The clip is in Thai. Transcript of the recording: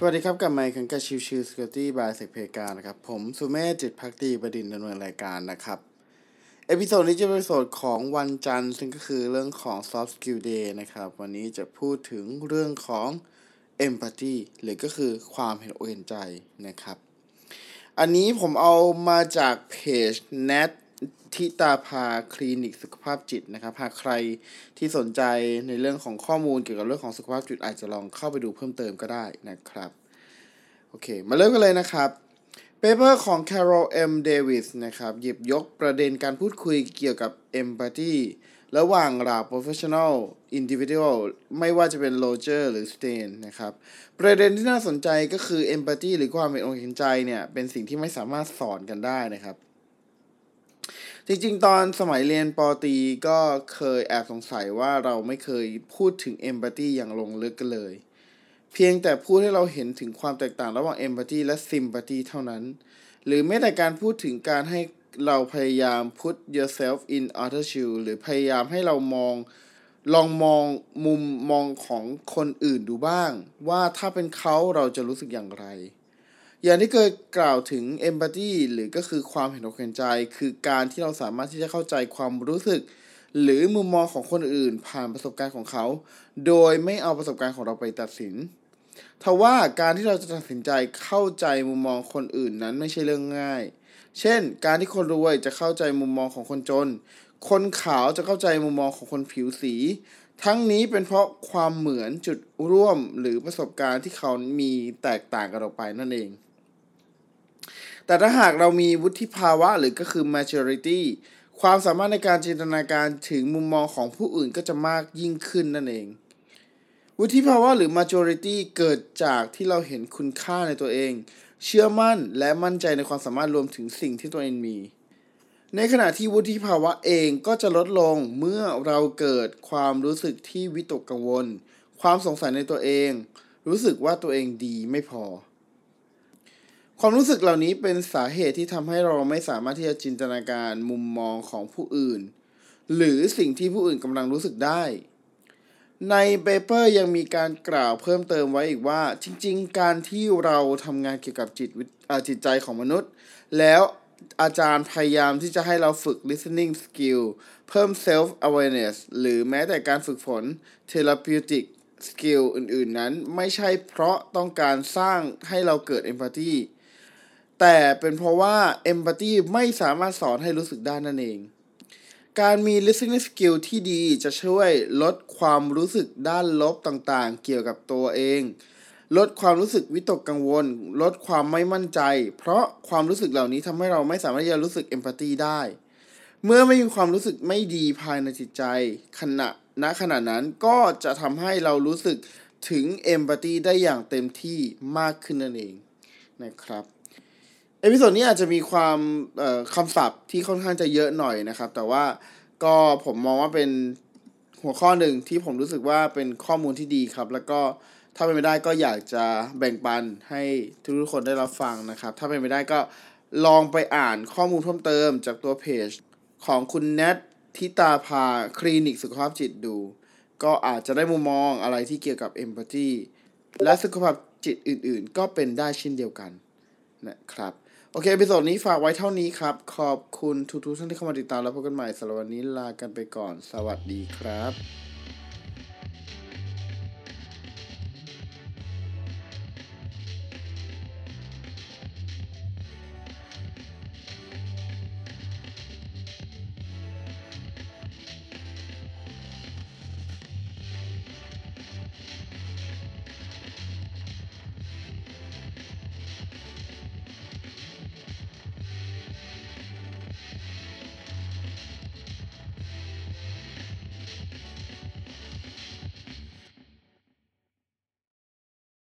สวัสดีครับกับรายการ Chill Chill Security by SecPlayground นะครับ ผมสุเมธจิตภักดีบดินทร์ดำเนินรายการนะครับ episode นี้จะเป็นเอพิโซดของวันจันทร์ ซึ่งก็คือเรื่องของ soft skill day นะครับ วันนี้จะพูดถึงเรื่องของ empathy หรือก็คือความเห็นอกเห็นใจนะครับ อันนี้ผมเอามาจากเพจ Nat ทิตาภาคลินิกสุขภาพจิตนะครับหากใครที่สนใจในเรื่องของข้อมูลเกี่ยวกับเรื่องของสุขภาพจิตอาจจะลองเข้าไปดูเพิ่มเติมก็ได้นะครับโอเค มาเริ่มกันเลยนะครับเปเปอร์ของ Carol M. Davis นะครับ หยิบยกประเด็นการพูดคุยเกี่ยวกับ empathy ระหว่างระดับ professional individual ไม่ว่าจะเป็น Roger หรือ Stain นะครับ ประเด็นที่น่าสนใจก็คือ empathy หรือความเป็นอกเห็นใจเนี่ย เป็นสิ่งที่ไม่สามารถสอนกันได้นะครับ จริงๆ ตอนสมัยเรียนปอตีก็เคยแอบสงสัยว่าเราไม่เคยพูดถึง empathy อย่างลงลึกกันเลย เพียงแต่พูดให้เราเห็นถึงความแตกต่างระหว่าง empathy และ sympathy เท่านั้น หรือแม้แต่การพูดถึงการให้เราพยายาม put yourself in other shoe หรือพยายามให้เรามองลองมองมุมมองของคนอื่นดูบ้าง ว่าถ้าเป็นเขาเราจะรู้สึกอย่างไร อย่างที่เคยกล่าวถึง empathy หรือก็คือความเห็นอกเห็นใจ คือการที่เราสามารถที่จะเข้าใจความรู้สึก หรือมุมมองของคนอื่นผ่านประสบการณ์ของเขา โดยไม่เอาประสบการณ์ของเราไปตัดสินทว่าการที่เราจะตัดสินใจเข้าใจมุมมองคนอื่นนั้นไม่ใช่เรื่องง่าย เช่น การที่คนรวยจะเข้าใจมุมมองของคนจน คนขาวจะเข้าใจมุมมองของคนผิวสี ทั้งนี้เป็นเพราะความเหมือนจุดร่วมหรือประสบการณ์ที่เขามีแตกต่างกันออกไปนั่นเอง แต่ถ้าหากเรามีวุฒิภาวะหรือก็คือ maturity ความสามารถในการจินตนาการถึงมุมมองของผู้อื่นก็จะมากยิ่งขึ้นนั่นเอง วุฒิภาวะหรือ majority เกิดจากที่เราเห็นคุณค่าในตัวเอง เชื่อมั่นและมั่นใจในความสามารถรวมถึงสิ่งที่ตัวเองมี ในขณะที่วุฒิภาวะเองก็จะลดลงเมื่อเราเกิดความรู้สึกที่วิตกกังวล ความสงสัยในตัวเอง รู้สึกว่าตัวเองดีไม่พอ ความรู้สึกเหล่านี้เป็นสาเหตุที่ทำให้เราไม่สามารถที่จะจินตนาการมุมมองของผู้อื่น หรือสิ่งที่ผู้อื่นกำลังรู้สึกได้ ในเปเปอร์ยังมีการกล่าวเพิ่มเติมไว้อีกว่า จริง ๆ การที่เราทำงานเกี่ยวกับจิตวิจิตใจของมนุษย์ แล้วอาจารย์พยายามที่จะให้เราฝึก listening skill เพิ่ม self awareness หรือแม้แต่การฝึกฝน therapeutic skill อื่น ๆ นั้น ไม่ใช่เพราะต้องการสร้างให้เราเกิด empathy แต่เป็นเพราะว่า empathy ไม่สามารถสอนให้รู้สึกได้นั่นเอง การมี listening skill ที่ดีจะช่วยลดความรู้สึกด้านลบต่างๆ เกี่ยวกับตัวเอง ลดความรู้สึกวิตกกังวล ลดความไม่มั่นใจ เพราะความรู้สึกเหล่านี้ทำให้เราไม่สามารถจะรู้สึก empathy ได้ เมื่อไม่มีความรู้สึกไม่ดีภายในจิตใจขณะณขณะนั้นก็จะทำให้เรารู้สึกถึง empathy ได้อย่างเต็มที่มากขึ้นนั่นเองนะครับ episode นี้อาจจะมีความคำศัพท์ที่ค่อนข้างจะเยอะหน่อยนะครับ แต่ว่าก็ผมมองว่าเป็นหัวข้อหนึ่งที่ผมรู้สึกว่าเป็นข้อมูลที่ดีครับ แล้วก็ถ้าเป็นไปได้ก็อยากจะแบ่งปันให้ทุกๆคนได้รับฟังนะครับ ถ้าเป็นไปได้ก็ลองไปอ่านข้อมูลเพิ่มเติมจากตัวเพจ ของคุณแนททิตาภาคลินิกสุขภาพจิตดู ก็อาจจะได้มุมมองอะไรที่เกี่ยวกับ empathy และสุขภาพจิตอื่นๆ ก็เป็นได้เช่นเดียวกันนะครับ โอเค episode นี้ฝากไว้เท่านี้ครับ ขอบคุณทุกๆท่านที่เข้ามาติดตามแล้วพบกันใหม่สำหรับวันนี้ลากันไปก่อน สวัสดีครับ